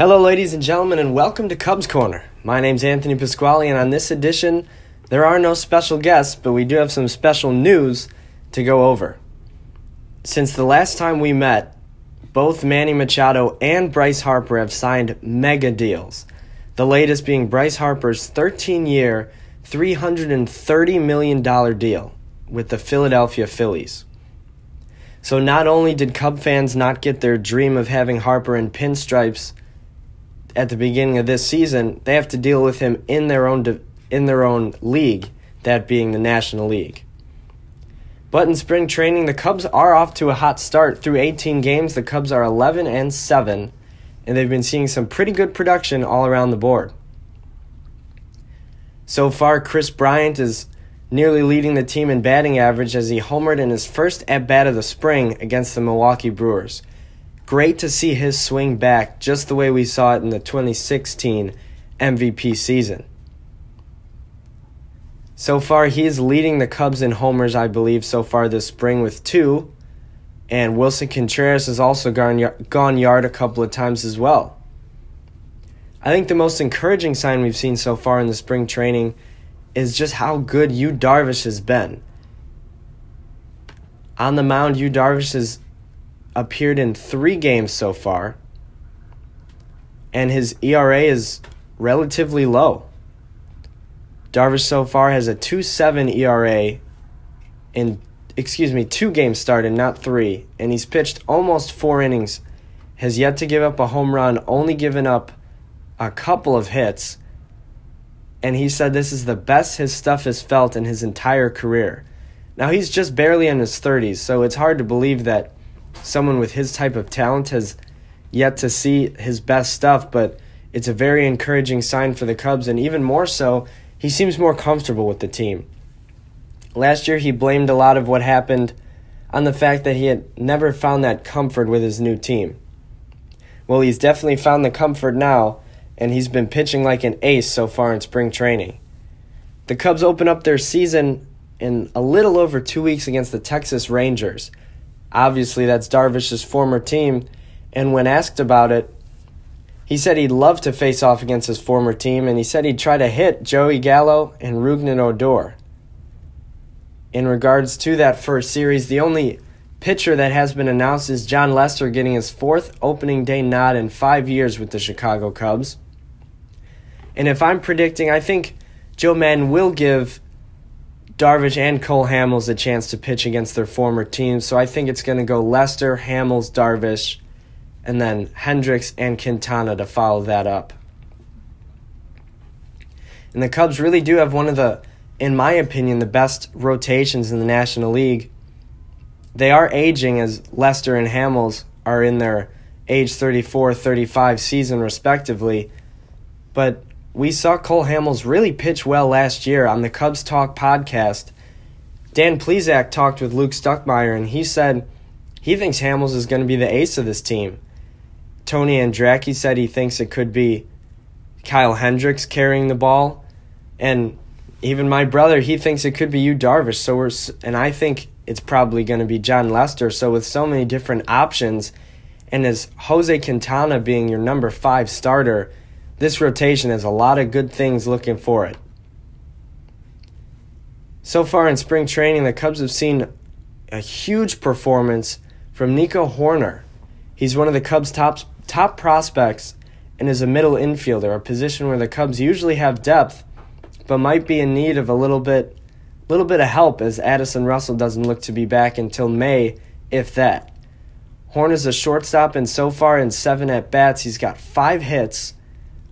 Hello, ladies and gentlemen, and welcome to Cubs Corner. My name's Anthony Pasquale, and on this edition, there are no special guests, but we do have some special news to go over. Since the last time we met, both Manny Machado and Bryce Harper have signed mega deals. The latest being Bryce Harper's 13 year, $330 million deal with the Philadelphia Phillies. So not only did Cub fans not get their dream of having Harper in pinstripes at the beginning of this season, they have to deal with him in their own in their own league, that being the National League. But in spring training, the Cubs are off to a hot start. Through 18 games, the Cubs are 11 and 7, and they've been seeing some pretty good production all around the board. So far, Kris Bryant is nearly leading the team in batting average as he homered in his first at bat of the spring against the Milwaukee Brewers. Great to see his swing back just the way we saw it in the 2016 MVP season. So far, he is leading the Cubs in homers, I believe, so far this spring with two. And Willson Contreras has also gone, gone yard a couple of times as well. I think the most encouraging sign we've seen so far in the spring training is just how good Yu Darvish has been. On the mound, Yu Darvish has appeared in three games so far, and his ERA is relatively low. Darvish so far has a 2.7 ERA in excuse me, two games started, not three, and he's pitched almost four innings. Has yet to give up a home run, only given up a couple of hits. And he said this is the best his stuff has felt in his entire career. Now he's just barely in his 30s, so it's hard to believe that someone with his type of talent has yet to see his best stuff, but it's a very encouraging sign for the Cubs, and even more so, he seems more comfortable with the team. Last year, he blamed a lot of what happened on the fact that he had never found that comfort with his new team. Well, he's definitely found the comfort now, and he's been pitching like an ace so far in spring training. The Cubs open up their season in a little over two weeks against the Texas Rangers. Obviously, that's Darvish's former team, and when asked about it, he said he'd love to face off against his former team, and he said he'd try to hit Joey Gallo and Rougned Odor. In regards to that first series, the only pitcher that has been announced is Jon Lester getting his fourth opening day nod in five years with the Chicago Cubs. And if I'm predicting, I think Joe Maddon will give Darvish and Cole Hamels a chance to pitch against their former teams. So I think it's going to go Lester, Hamels, Darvish, and then Hendricks and Quintana to follow that up. And the Cubs really do have one of the, in my opinion, the best rotations in the National League. They are aging as Lester and Hamels are in their age 34 35 season, respectively. But we saw Cole Hamels really pitch well last year on the Cubs Talk podcast. Dan Plesac talked with Luke Stuckmeyer, and he said he thinks Hamels is going to be the ace of this team. Tony Andracki said he thinks it could be Kyle Hendricks carrying the ball, and even my brother he thinks it could be Yu Darvish. So we're and I think it's probably going to be Jon Lester. So with so many different options, and as Jose Quintana being your number five starter, this rotation has a lot of good things looking for it. So far in spring training, the Cubs have seen a huge performance from Nico Hoerner. He's one of the Cubs' top top prospects and is a middle infielder, a position where the Cubs usually have depth, but might be in need of a little bit little bit of help as Addison Russell doesn't look to be back until May, if that. Horn is a shortstop, and so far in seven at bats, he's got five hits.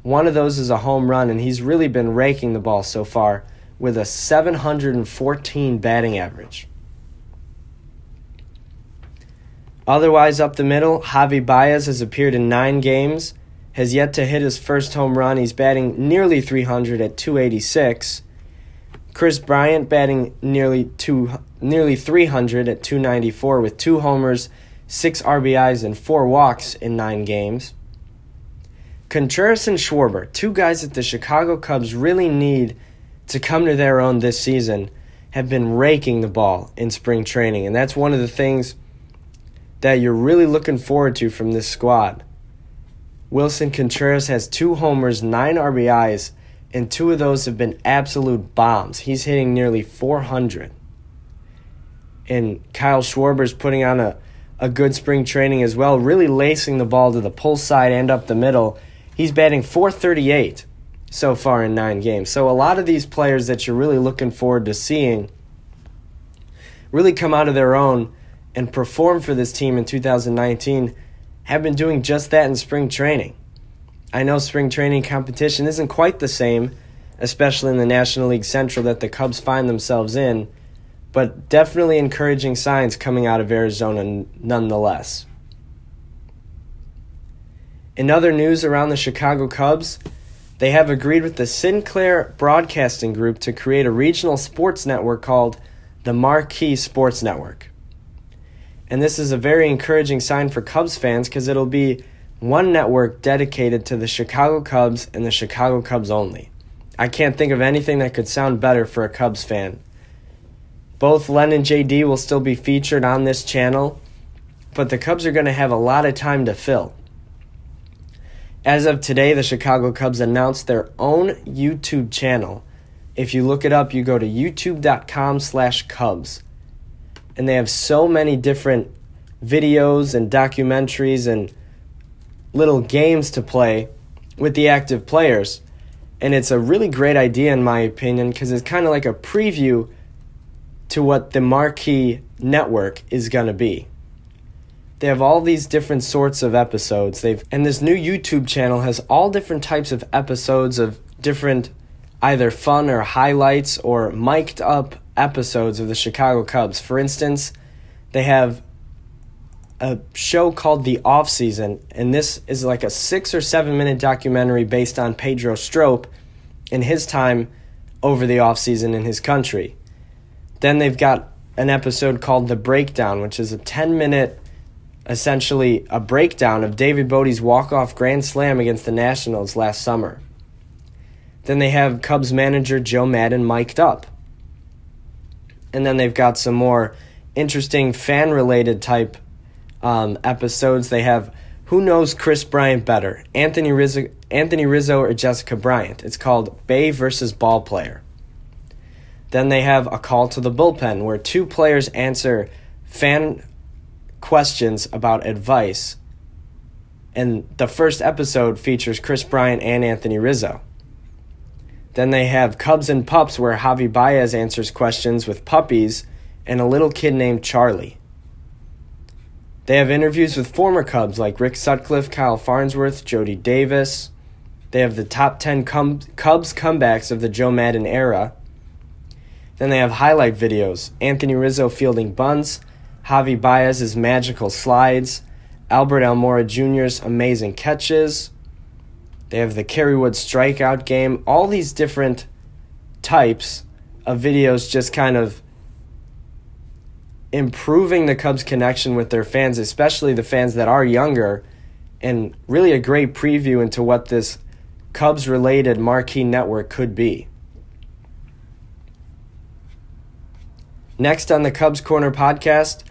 One of those is a home run, and he's really been raking the ball so far with a 714 batting average. Otherwise, up the middle, Javi Baez has appeared in nine games, has yet to hit his first home run. He's batting nearly 300 at 286. Kris Bryant batting nearly two, nearly 300 at 294 with two homers, six RBIs, and four walks in nine games. Contreras and Schwarber, two guys that the Chicago Cubs really need to come to their own this season, have been raking the ball in spring training, and that's one of the things that you're really looking forward to from this squad. Willson Contreras has two homers, nine RBIs, and two of those have been absolute bombs. He's hitting nearly 400. And Kyle Schwarber's putting on a, a good spring training as well, really lacing the ball to the pull side and up the middle. He's batting 438 so far in nine games. So a lot of these players that you're really looking forward to seeing really come out of their own and perform for this team in 2019 have been doing just that in spring training. I know spring training competition isn't quite the same, especially in the National League Central that the Cubs find themselves in, but definitely encouraging signs coming out of Arizona nonetheless. In other news around the Chicago Cubs, they have agreed with the Sinclair Broadcasting Group to create a regional sports network called the Marquee Sports Network. And this is a very encouraging sign for Cubs fans because it'll be one network dedicated to the Chicago Cubs and the Chicago Cubs only. I can't think of anything that could sound better for a Cubs fan. Both Len and JD will still be featured on this channel, but the Cubs are going to have a lot of time to fill. As of today, the Chicago Cubs announced their own YouTube channel. If you look it up, you go to youtube.com slash Cubs and they have so many different videos and documentaries and little games to play with the active players. And it's a really great idea, in my opinion, because it's kind of like a preview to what the marquee network is going to be. They have all these different sorts of episodes. They've and this new YouTube channel has all different types of episodes of different either fun or highlights or mic'd up episodes of the Chicago Cubs. For instance, they have a show called The Off Season, and this is like a six or seven minute documentary based on Pedro Strop and his time over the off season in his country. Then they've got an episode called The Breakdown, which is a 10 minute, essentially a breakdown of David Bote's walk off grand slam against the Nationals last summer. Then they have Cubs manager Joe Maddon mic'd up and then they've got some more interesting fan related type um, episodes. They have Who Knows Kris Bryant Better? Anthony Rizzo, Anthony Rizzo or Jessica Bryant. It's called Bay versus Ball Player. Then they have a call to the bullpen where two players answer fan questions about advice. And the first episode features Kris Bryant and Anthony Rizzo. Then they have Cubs and Pups, where Javi Baez answers questions with puppies and a little kid named Charlie. They have interviews with former Cubs like Rick Sutcliffe, Kyle Farnsworth, Jody Davis. They have the top 10 Cubs comebacks of the Joe Maddon era. Then they have highlight videos Anthony Rizzo fielding bunts, Javi Baez's magical slides, Albert Almora Jr.'s amazing catches, they have the Kerry Wood strikeout game, all these different types of videos just kind of improving the Cubs' connection with their fans, especially the fans that are younger, and really a great preview into what this Cubs related marquee network could be. Next on the Cubs Corner podcast,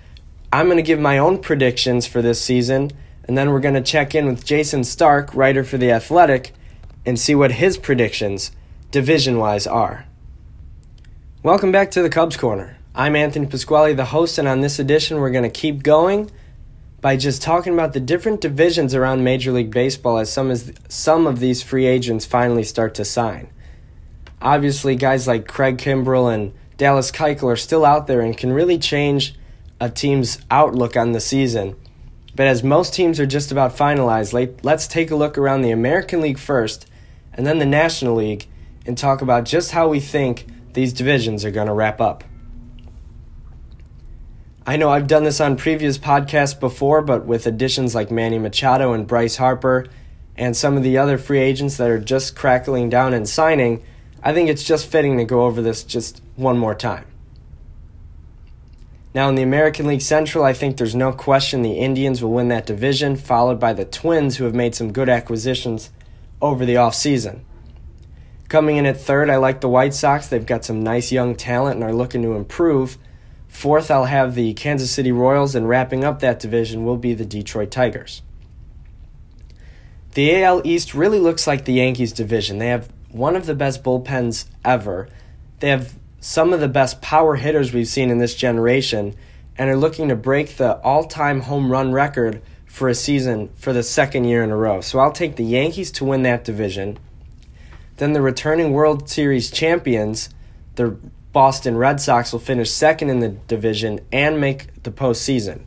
I'm going to give my own predictions for this season and then we're going to check in with Jayson Stark, writer for The Athletic, and see what his predictions, division wise, are. Welcome back to the Cubs Corner. I'm Anthony Pasquale, the host, and on this edition, we're going to keep going by just talking about the different divisions around Major League Baseball as some, as some of these free agents finally start to sign. Obviously, guys like Craig Kimbrel and Dallas Keuchel are still out there and can really change a team's outlook on the season but as most teams are just about finalized, let's take a look around the American League first and then the National League and talk about just how we think these divisions are going to wrap up. I know I've done this on previous podcasts before, but with additions like Manny Machado and Bryce Harper and some of the other free agents that are just crackling down and signing, I think it's just fitting to go over this just one more time. Now, in the American League Central, I think there's no question the Indians will win that division, followed by the Twins, who have made some good acquisitions over the offseason. Coming in at third, I like the White Sox. They've got some nice young talent and are looking to improve. Fourth, I'll have the Kansas City Royals, and wrapping up that division will be the Detroit Tigers. The AL East really looks like the Yankees division. They have one of the best bullpens ever. They have some of the best power hitters we've seen in this generation and are looking to break the all-time home run record for a season for the second year in a row. So I'll take the Yankees to win that division. Then the returning World Series champions, the Boston Red Sox, will finish second in the division and make the postseason.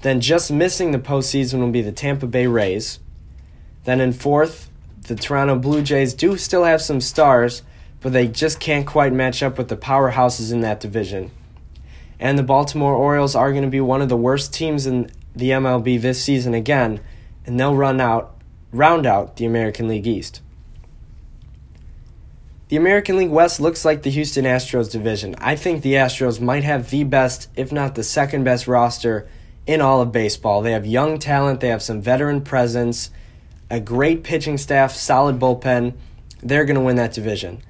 Then just missing the postseason will be the Tampa Bay Rays. Then in fourth, the Toronto Blue Jays do still have some stars, but they just can't quite match up with the powerhouses in that division. And the Baltimore Orioles are going to be one of the worst teams in the MLB this season again, and they'll run out round out the American League East. The American League West looks like the Houston Astros division. I think the Astros might have the best, if not the second best roster in all of baseball. They have young talent, they have some veteran presence, a great pitching staff, solid bullpen. They're going to win that division.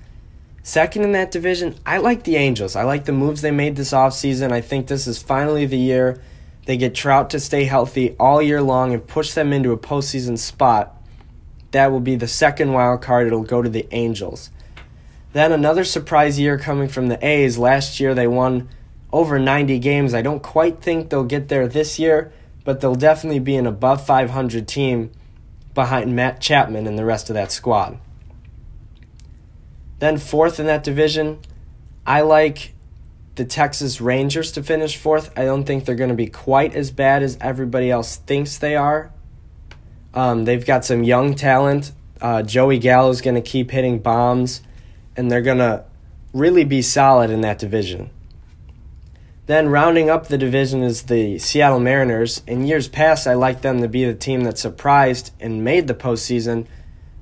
Second in that division, I like the Angels. I like the moves they made this offseason. I think this is finally the year they get Trout to stay healthy all year long and push them into a postseason spot. That will be the second wild card. It'll go to the Angels. Then another surprise year coming from the A's. Last year they won over 90 games. I don't quite think they'll get there this year, but they'll definitely be an above 500 team behind Matt Chapman and the rest of that squad. Then fourth in that division, I like the Texas Rangers to finish fourth. I don't think they're going to be quite as bad as everybody else thinks they are. Um, they've got some young talent. Uh, Joey Gallo is going to keep hitting bombs, and they're going to really be solid in that division. Then rounding up the division is the Seattle Mariners. In years past, I liked them to be the team that surprised and made the postseason,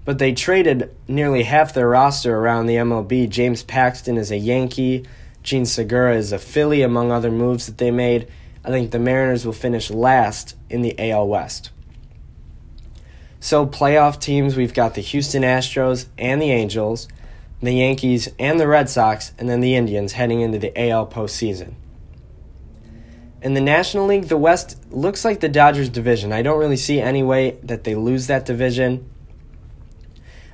but they traded nearly half their roster around the MLB. James Paxton is a Yankee. Jean Segura is a Philly, among other moves that they made. I think the Mariners will finish last in the AL West. So, playoff teams, we've got the Houston Astros and the Angels, the Yankees and the Red Sox, and then the Indians heading into the AL postseason. In the National League, the West looks like the Dodgers division. I don't really see any way that they lose that division.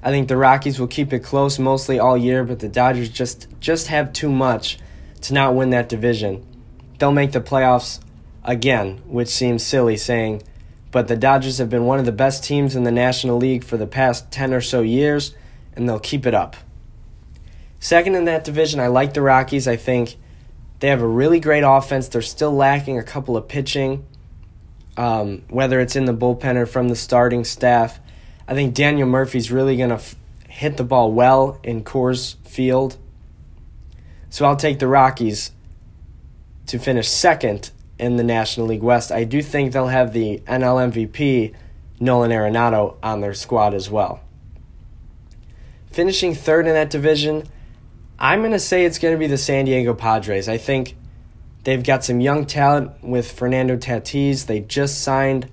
I think the Rockies will keep it close mostly all year, but the Dodgers just just have too much to not win that division. They'll make the playoffs again, which seems silly saying, but the Dodgers have been one of the best teams in the National League for the past 10 or so years, and they'll keep it up. Second in that division, I like the Rockies. I think they have a really great offense. They're still lacking a couple of pitching, um, whether it's in the bullpen or from the starting staff. I think Daniel Murphy's really going to f- hit the ball well in Coors Field. So I'll take the Rockies to finish second in the National League West. I do think they'll have the NL MVP, Nolan Arenado, on their squad as well. Finishing third in that division, I'm going to say it's going to be the San Diego Padres. I think they've got some young talent with Fernando Tatis. They just signed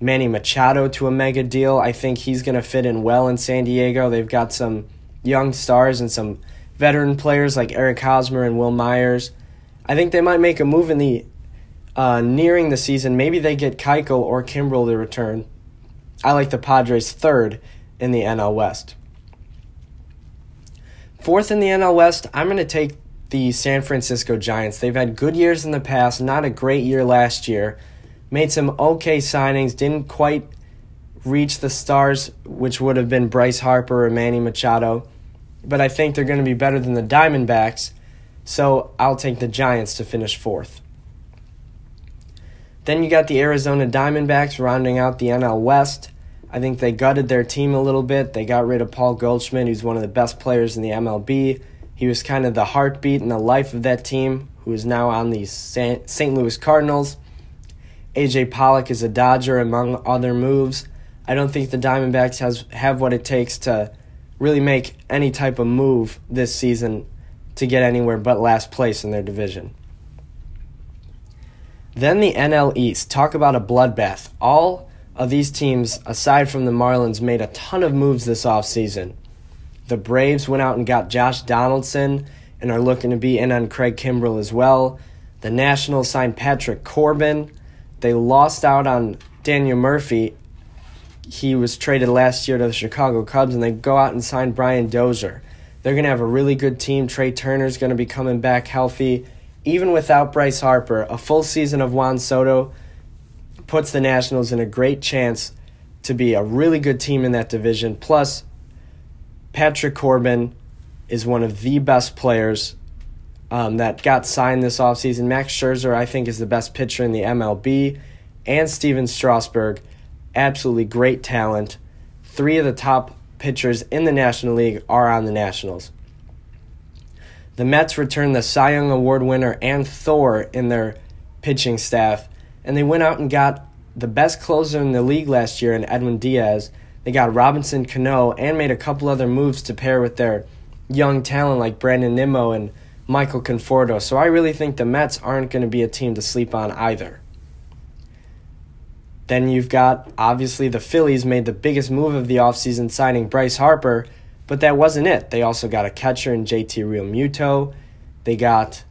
Manny Machado to a mega deal. I think he's going to fit in well in San Diego. They've got some young stars and some veteran players like Eric Hosmer and Wil Myers. I think they might make a move in the uh, nearing the season. Maybe they get Keuchel or Kimbrel to return. I like the Padres third in the NL West. Fourth in the NL West, I'm going to take the San Francisco Giants. They've had good years in the past, not a great year last year. Made some okay signings, didn't quite reach the stars, which would have been Bryce Harper or Manny Machado but I think they're going to be better than the Diamondbacks, so I'll take the Giants to finish fourth. Then you got the Arizona Diamondbacks rounding out the NL West. I think they gutted their team a little bit. They got rid of Paul Goldschmidt, who's one of the best players in the MLB. He was kind of the heartbeat and the life of that team, who is now on the St. Louis Cardinals. AJ Pollock is a Dodger, among other moves. I don't think the Diamondbacks has have what it takes to really make any type of move this season to get anywhere but last place in their division. Then the NL East. Talk about a bloodbath. All of these teams, aside from the Marlins, made a ton of moves this offseason. The Braves went out and got Josh Donaldson and are looking to be in on Craig Kimbrel as well. The Nationals signed Patrick Corbin. They lost out on Daniel Murphy he was traded last year to the Chicago Cubs, and they go out and sign Brian Dozier. They're going to have a really good team. Trea Turner's going to be coming back healthy. Even without Bryce Harper, a full season of Juan Soto puts the Nationals in a great chance to be a really good team in that division. Plus, Patrick Corbin is one of the best players um, that got signed this offseason. Max Scherzer, I think, is the best pitcher in the MLB. And Stephen Strasburg, absolutely great talent. Three of the top pitchers in the National League are on the Nationals. The Mets return the Cy Young Award winner and Thor in their pitching staff, and they went out and got the best closer in the league last year in Edwin Diaz. They got Robinson Cano and made a couple other moves to pair with their young talent like Brandon Nimmo and Michael Conforto. So I really think the Mets aren't going to be a team to sleep on either. Then you've got obviously the Phillies made the biggest move of the offseason signing Bryce Harper, but that wasn't it. They also got a catcher in JT Realmuto. They got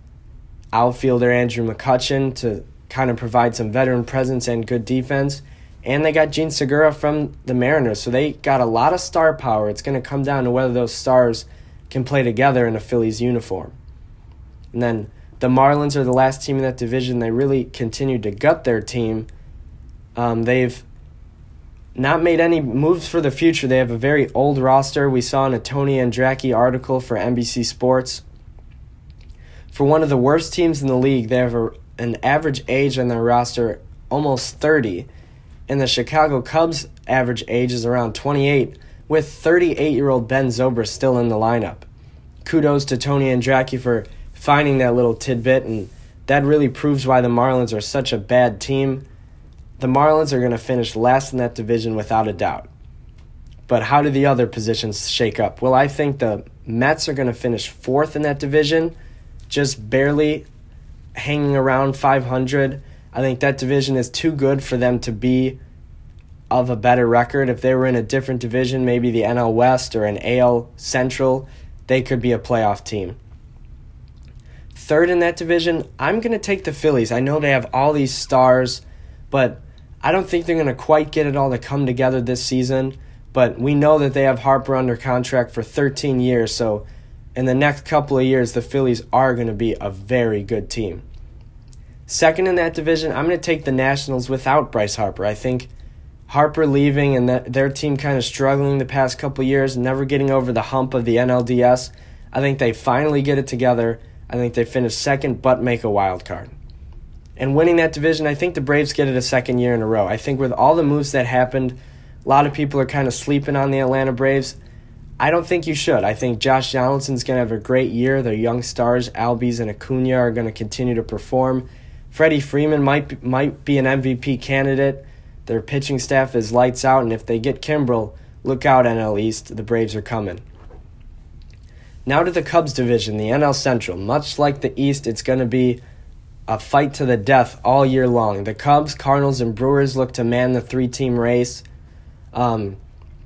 outfielder Andrew McCutchen to kind of provide some veteran presence and good defense. And they got Jean Segura from the Mariners. So they got a lot of star power. It's going to come down to whether those stars can play together in a Phillies uniform. And then the Marlins are the last team in that division. They really continued to gut their team. Um, they've not made any moves for the future. They have a very old roster. We saw in a Tony Andracki article for NBC Sports. For one of the worst teams in the league, they have a, an average age on their roster almost 30. And the Chicago Cubs' average age is around 28, with 38 year old Ben Zobrist still in the lineup. Kudos to Tony Andracki for finding that little tidbit, and that really proves why the Marlins are such a bad team. The Marlins are going to finish last in that division without a doubt. But how do the other positions shake up? Well, I think the Mets are going to finish fourth in that division, just barely hanging around 500. I think that division is too good for them to be of a better record. If they were in a different division, maybe the NL West or an AL Central, they could be a playoff team. Third in that division, I'm going to take the Phillies. I know they have all these stars, but I don't think they're going to quite get it all to come together this season. But we know that they have Harper under contract for 13 years, so in the next couple of years, the Phillies are going to be a very good team. Second in that division, I'm going to take the Nationals without Bryce Harper. I think Harper leaving and that their team kind of struggling the past couple years, never getting over the hump of the NLDS. I think they finally get it together I think they finish second, but make a wild card. And winning that division, I think the Braves get it a second year in a row. I think with all the moves that happened, a lot of people are kind of sleeping on the Atlanta Braves. I don't think you should. I think Josh Donaldson's going to have a great year. Their young stars, Albies and Acuna, are going to continue to perform. Freddie Freeman might might be an MVP candidate. Their pitching staff is lights out, and if they get Kimbrel, look out NL East. The Braves are coming. Now to the Cubs division, the NL Central. Much like the East, it's going to be a fight to the death all year long. The Cubs, Cardinals, and Brewers look to man the three team race. Um,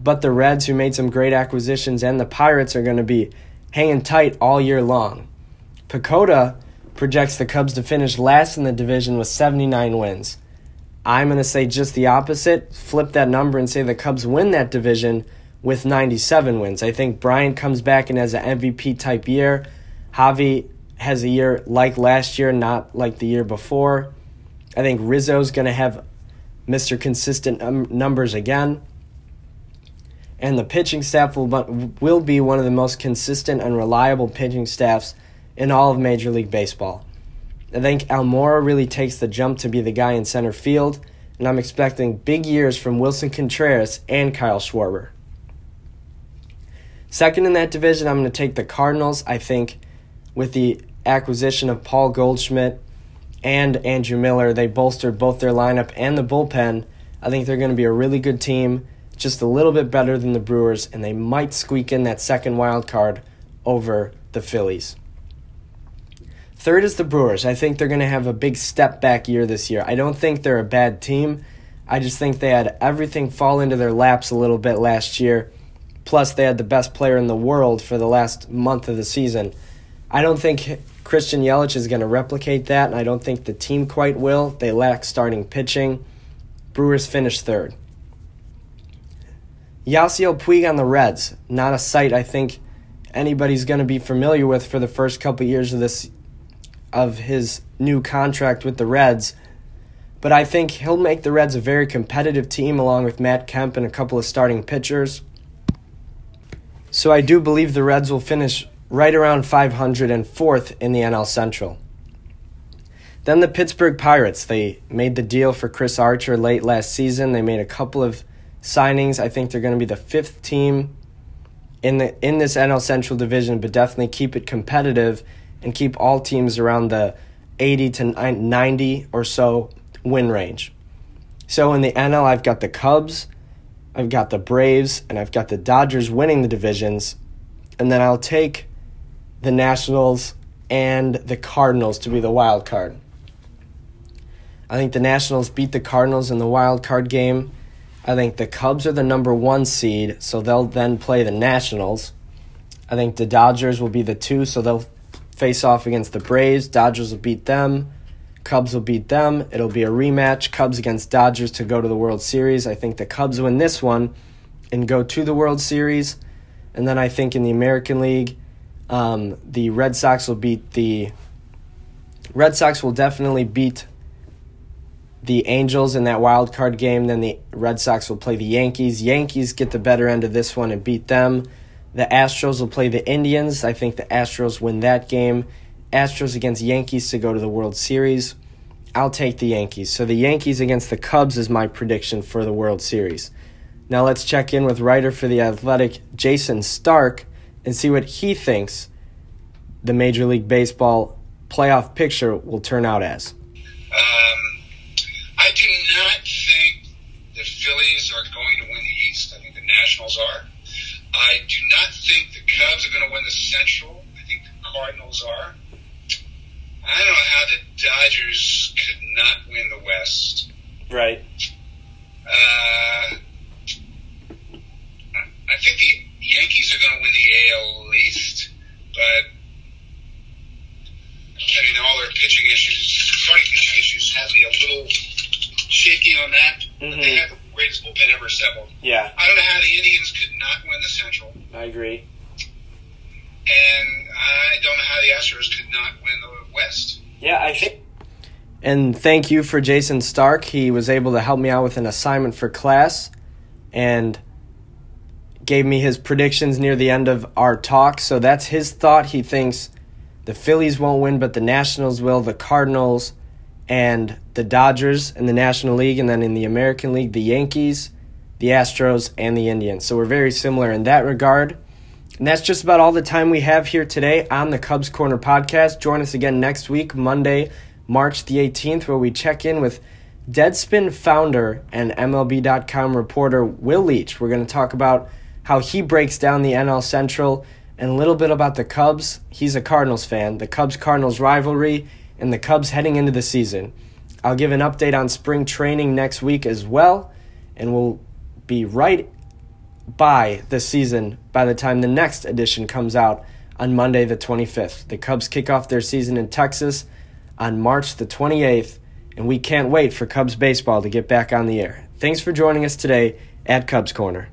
but the Reds, who made some great acquisitions, and the Pirates are going to be hanging tight all year long. PECOTA projects the Cubs to finish last in the division with 79 wins. I'm going to say just the opposite. Flip that number and say the Cubs win that division with 97 wins. I think Bryant comes back and has an MVP type year. Javi has a year like last year, not like the year before. I think Rizzo's going to have Mr. Consistent um, numbers again. And the pitching staff will, will be one of the most consistent and reliable pitching staffs in all of Major League Baseball. I think Almora really takes the jump to be the guy in center field, and I'm expecting big years from Willson Contreras and Kyle Schwarber. Second in that division, I'm going to take the Cardinals. I think with the acquisition of Paul Goldschmidt and Andrew Miller, they bolstered both their lineup and the bullpen. I think they're going to be a really good team, just a little bit better than the Brewers, and they might squeak in that second wild card over the Phillies. Third is the Brewers. I think they're going to have a big step back year this year. I don't think they're a bad team. I just think they had everything fall into their laps a little bit last year Plus, they had the best player in the world for the last month of the season. I don't think Christian Yelich is going to replicate that, and I don't think the team quite will. They lack starting pitching. Brewers finished third. Yasiel Puig on the Reds, not a sight I think anybody's going to be familiar with for the first couple years of this of his new contract with the Reds. But I think he'll make the Reds a very competitive team along with Matt Kemp and a couple of starting pitchers. So I do believe the Reds will finish right around 500 and fourth in the NL Central. Then the Pittsburgh Pirates, they made the deal for Chris Archer late last season. They made a couple of signings. I think they're going to be the fifth team in the in this NL Central division, but definitely keep it competitive and keep all teams around the 80 to 90 or so win range. So in the NL, I've got the Cubs, I've got the Braves, and I've got the Dodgers winning the divisions, and then I'll take the Nationals and the Cardinals to be the wild card. I think the Nationals beat the Cardinals in the wild card game. I think the Cubs are the number one seed, so they'll then play the Nationals. I think the Dodgers will be the two, so they'll face off against the Braves. Dodgers will beat them. Cubs will beat them. It'll be a rematch. Cubs against Dodgers to go to the World Series. I think the Cubs win this one and go to the World Series. And then I think in the American League, um, the Red Sox will beat the Red Sox will definitely beat the Angels in that wild card game. Then the Red Sox will play the Yankees. Yankees get the better end of this one and beat them. The Astros will play the Indians. I think the Astros win that game. Astros against Yankees to go to the World Series. I'll take the Yankees. So the Yankees against the Cubs is my prediction for the World Series. Now let's check in with writer for the Athletic, Jayson Stark, and see what he thinks the Major League Baseball playoff picture will turn out as. Um, I do not think the Phillies are going to win the East. I think the Nationals are. I do not think the Cubs are going to win the Central. I think the Cardinals are. I don't know how the Dodgers could not win the West. Right. Uh, I think the Yankees are going to win the AL East, but I mean, all their pitching issues, starting pitching issues, have me a little shaky on that. Mm-hmm. They had the greatest bullpen ever assembled. Yeah. I don't know how the Indians could not win the Central. I agree. And I don't know how the Astros could not win the West. Yeah, I think. And thank you for Jayson Stark. He was able to help me out with an assignment for class and gave me his predictions near the end of our talk. So that's his thought. He thinks the Phillies won't win, but the Nationals will, the Cardinals, and the Dodgers in the National League, and then in the American League, the Yankees, the Astros, and the Indians. So we're very similar in that regard. And that's just about all the time we have here today on the Cubs Corner podcast. Join us again next week, Monday, March the 18th, where we check in with Deadspin founder and MLB.com reporter Will Leitch. We're going to talk about how he breaks down the NL Central and a little bit about the Cubs. He's a Cardinals fan, the Cubs Cardinals rivalry, and the Cubs heading into the season. I'll give an update on spring training next week as well, and we'll be right by the season by the time the next edition comes out on Monday, the 25th. The Cubs kick off their season in Texas on March the 28th, and we can't wait for Cubs baseball to get back on the air. Thanks for joining us today at Cubs Corner.